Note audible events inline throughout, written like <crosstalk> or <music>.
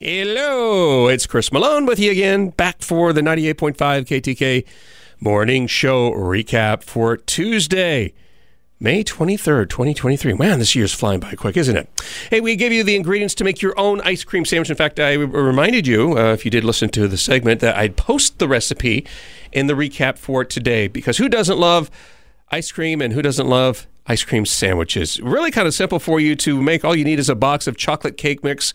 Hello, it's Chris Malone with you again, back for the 98.5 KTK morning show recap for Tuesday. May 23rd, 2023. Man, this year's flying by quick, isn't it? Hey, we gave you the ingredients to make your own ice cream sandwich. In fact, I reminded you, uh, if you did listen to the segment, that I'd post the recipe in the recap for today because who doesn't love ice cream and who doesn't love ice cream sandwiches? Really kind of simple for you to make. All you need is a box of chocolate cake mix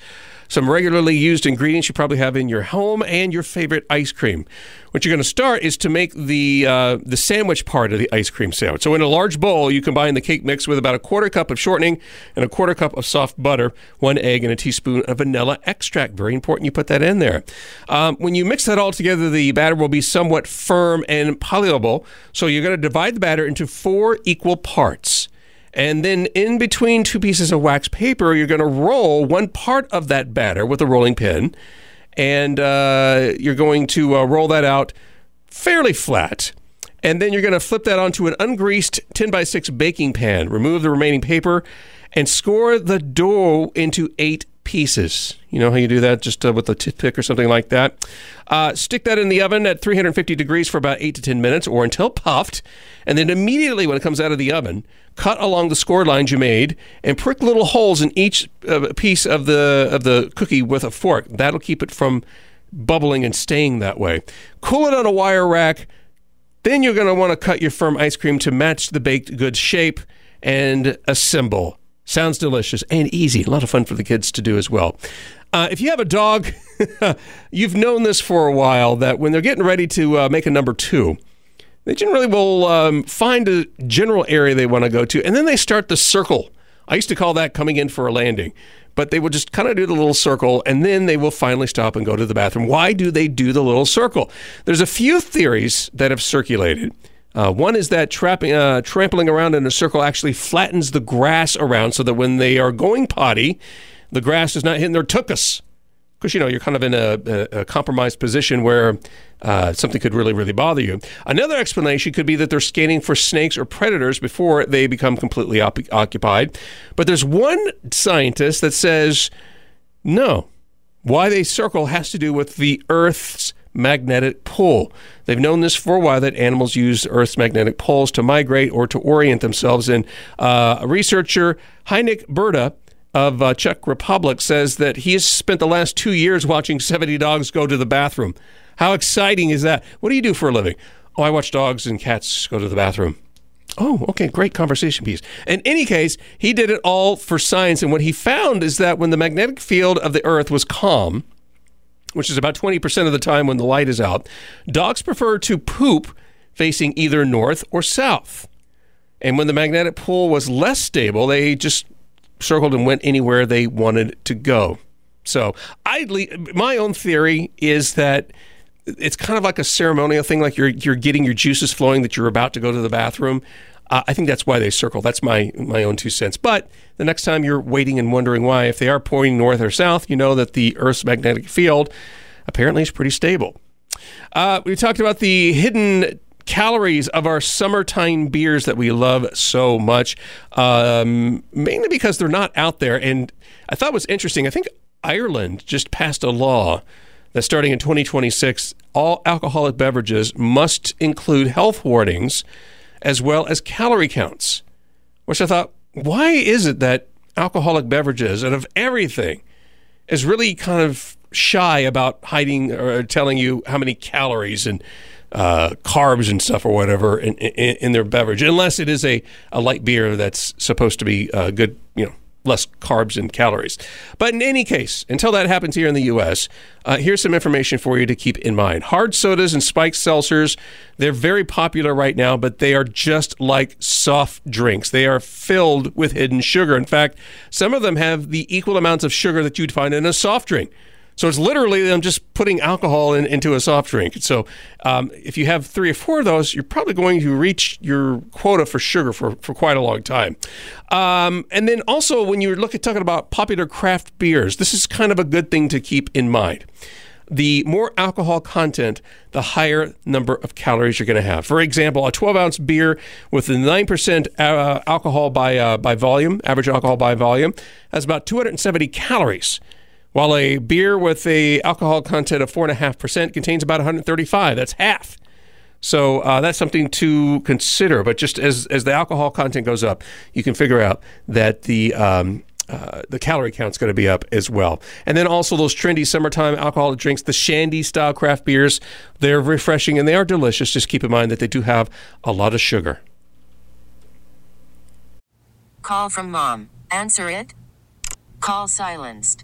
some regularly used ingredients you probably have in your home, and your favorite ice cream. What you're going to start is to make the uh, the sandwich part of the ice cream sandwich. So in a large bowl, you combine the cake mix with about a quarter cup of shortening and a quarter cup of soft butter, one egg, and a teaspoon of vanilla extract. Very important you put that in there. Um, when you mix that all together, the batter will be somewhat firm and palatable. So you're going to divide the batter into four equal parts. And then in between two pieces of wax paper, you're going to roll one part of that batter with a rolling pin. And uh, you're going to uh, roll that out fairly flat. And then you're going to flip that onto an ungreased 10 by 6 baking pan. Remove the remaining paper and score the dough into eight pieces. You know how you do that just uh, with a toothpick or something like that? Uh, stick that in the oven at 350 degrees for about 8 to 10 minutes or until puffed. And then immediately when it comes out of the oven, cut along the score lines you made and prick little holes in each uh, piece of the, of the cookie with a fork. That'll keep it from bubbling and staying that way. Cool it on a wire rack. Then you're going to want to cut your firm ice cream to match the baked goods shape and assemble. Sounds delicious and easy. A lot of fun for the kids to do as well. Uh, if you have a dog, <laughs> you've known this for a while that when they're getting ready to uh, make a number two, they generally will um, find a general area they want to go to, and then they start the circle. I used to call that coming in for a landing, but they will just kind of do the little circle, and then they will finally stop and go to the bathroom. Why do they do the little circle? There's a few theories that have circulated. Uh, one is that trapping, uh, trampling around in a circle actually flattens the grass around so that when they are going potty, the grass is not hitting their tuchus because you know you're kind of in a, a, a compromised position where uh, something could really really bother you. Another explanation could be that they're scanning for snakes or predators before they become completely op- occupied. But there's one scientist that says no. Why they circle has to do with the Earth's magnetic pull. They've known this for a while that animals use Earth's magnetic poles to migrate or to orient themselves. And uh, a researcher, Hynek Burda, of uh, Czech Republic says that he has spent the last two years watching 70 dogs go to the bathroom. How exciting is that? What do you do for a living? Oh, I watch dogs and cats go to the bathroom. Oh, okay, great conversation piece. In any case, he did it all for science. And what he found is that when the magnetic field of the Earth was calm, which is about 20% of the time when the light is out, dogs prefer to poop facing either north or south. And when the magnetic pole was less stable, they just circled and went anywhere they wanted to go. So I, my own theory is that it's kind of like a ceremonial thing, like you're you're getting your juices flowing that you're about to go to the bathroom. Uh, I think that's why they circle. That's my my own two cents. But the next time you're waiting and wondering why, if they are pointing north or south, you know that the Earth's magnetic field apparently is pretty stable. Uh, we talked about the hidden calories of our summertime beers that we love so much, um, mainly because they're not out there. And I thought was interesting. I think Ireland just passed a law that starting in 2026, all alcoholic beverages must include health warnings as well as calorie counts. Which I thought, why is it that alcoholic beverages, out of everything, is really kind of shy about hiding or telling you how many calories and uh, carbs and stuff or whatever in, in, in, their beverage, unless it is a, a light beer that's supposed to be uh, good, you know, less carbs and calories. But in any case, until that happens here in the U.S., uh, here's some information for you to keep in mind. Hard sodas and spiked seltzers, they're very popular right now, but they are just like soft drinks. They are filled with hidden sugar. In fact, some of them have the equal amounts of sugar that you'd find in a soft drink. So it's literally them just putting alcohol in, into a soft drink. So um, if you have three or four of those, you're probably going to reach your quota for sugar for, for quite a long time. Um, and then also, when you look at talking about popular craft beers, this is kind of a good thing to keep in mind. The more alcohol content, the higher number of calories you're going to have. For example, a 12 ounce beer with a 9% uh, alcohol by, uh, by volume, average alcohol by volume, has about 270 calories while a beer with a alcohol content of 4.5% contains about 135. That's half. So uh, that's something to consider. But just as, as the alcohol content goes up, you can figure out that the um, uh, the calorie count's going to be up as well. And then also those trendy summertime alcoholic drinks, the shandy style craft beers, they're refreshing and they are delicious. Just keep in mind that they do have a lot of sugar. Call from mom. Answer it. Call silenced.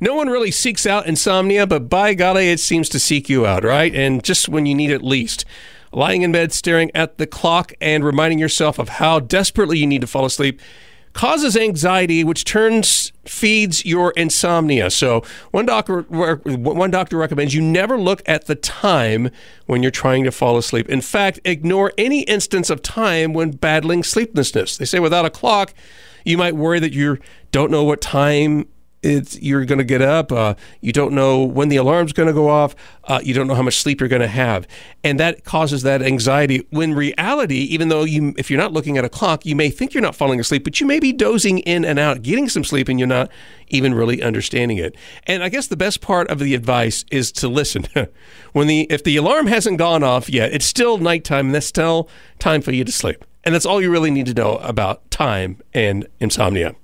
No one really seeks out insomnia, but by golly, it seems to seek you out, right? And just when you need it least. Lying in bed, staring at the clock, and reminding yourself of how desperately you need to fall asleep causes anxiety, which turns feeds your insomnia. So one doctor one doctor recommends you never look at the time when you're trying to fall asleep. In fact, ignore any instance of time when battling sleeplessness. They say without a clock, you might worry that you don't know what time it's you're going to get up. Uh, you don't know when the alarm's going to go off. Uh, you don't know how much sleep you're going to have, and that causes that anxiety. When reality, even though you, if you're not looking at a clock, you may think you're not falling asleep, but you may be dozing in and out, getting some sleep, and you're not even really understanding it. And I guess the best part of the advice is to listen. <laughs> when the if the alarm hasn't gone off yet, it's still nighttime, and that's still time for you to sleep. And that's all you really need to know about time and insomnia.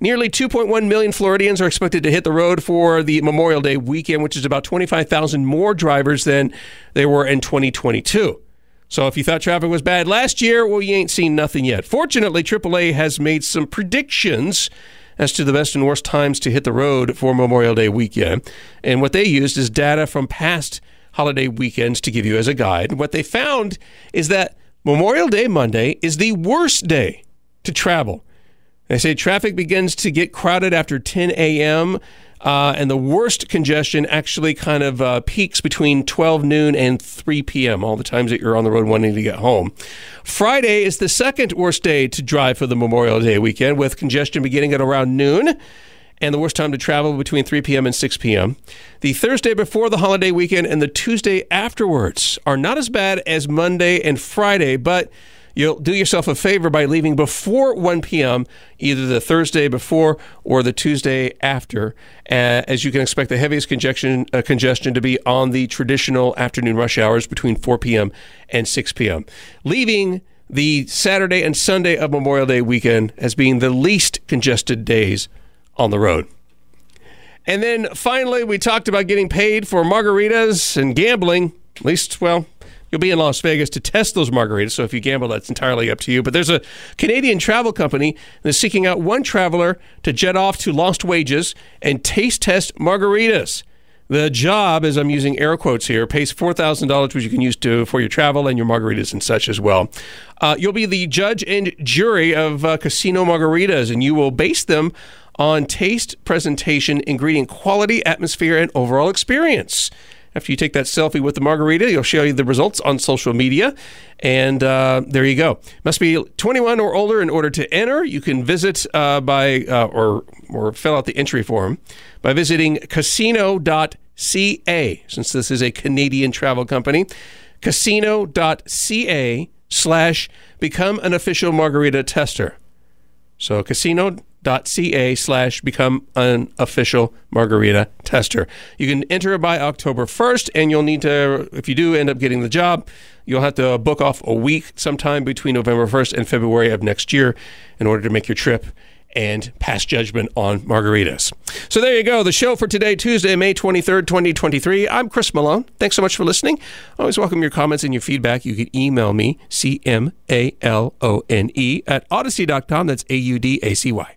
Nearly 2.1 million Floridians are expected to hit the road for the Memorial Day weekend, which is about 25,000 more drivers than they were in 2022. So if you thought traffic was bad last year, well, you ain't seen nothing yet. Fortunately, AAA has made some predictions as to the best and worst times to hit the road for Memorial Day weekend. And what they used is data from past holiday weekends to give you as a guide. What they found is that Memorial Day Monday is the worst day to travel. They say traffic begins to get crowded after 10 a.m. Uh, and the worst congestion actually kind of uh, peaks between 12 noon and 3 p.m., all the times that you're on the road wanting to get home. Friday is the second worst day to drive for the Memorial Day weekend, with congestion beginning at around noon and the worst time to travel between 3 p.m. and 6 p.m. The Thursday before the holiday weekend and the Tuesday afterwards are not as bad as Monday and Friday, but you'll do yourself a favor by leaving before 1 p.m., either the Thursday before or the Tuesday after, uh, as you can expect the heaviest congestion, uh, congestion to be on the traditional afternoon rush hours between 4 p.m. and 6 p.m. Leaving the Saturday and Sunday of Memorial Day weekend as being the least congested days on the road. And then finally, we talked about getting paid for margaritas and gambling. At least, well, you'll be in Las Vegas to test those margaritas. So if you gamble, that's entirely up to you. But there's a Canadian travel company that's seeking out one traveler to jet off to Lost Wages and taste test margaritas. The job, as I'm using air quotes here, pays $4,000, which you can use to, for your travel and your margaritas and such as well. Uh, you'll be the judge and jury of uh, casino margaritas, and you will base them on taste, presentation, ingredient quality, atmosphere, and overall experience. After you take that selfie with the margarita, you'll show you the results on social media. And uh, there you go. Must be 21 or older in order to enter. You can visit uh, by uh, or or fill out the entry form by visiting casino.ca. Since this is a Canadian travel company, casino.ca slash become an official margarita tester. So casino ca slash become an official margarita tester. You can enter by October 1st, and you'll need to, if you do end up getting the job, you'll have to book off a week sometime between November 1st and February of next year in order to make your trip and pass judgment on margaritas. So there you go. The show for today, Tuesday, May 23rd, 2023. I'm Chris Malone. Thanks so much for listening. Always welcome your comments and your feedback. You can email me, C-M-A-L-O-N-E, at audacy.com. That's A-U-D-A-C-Y.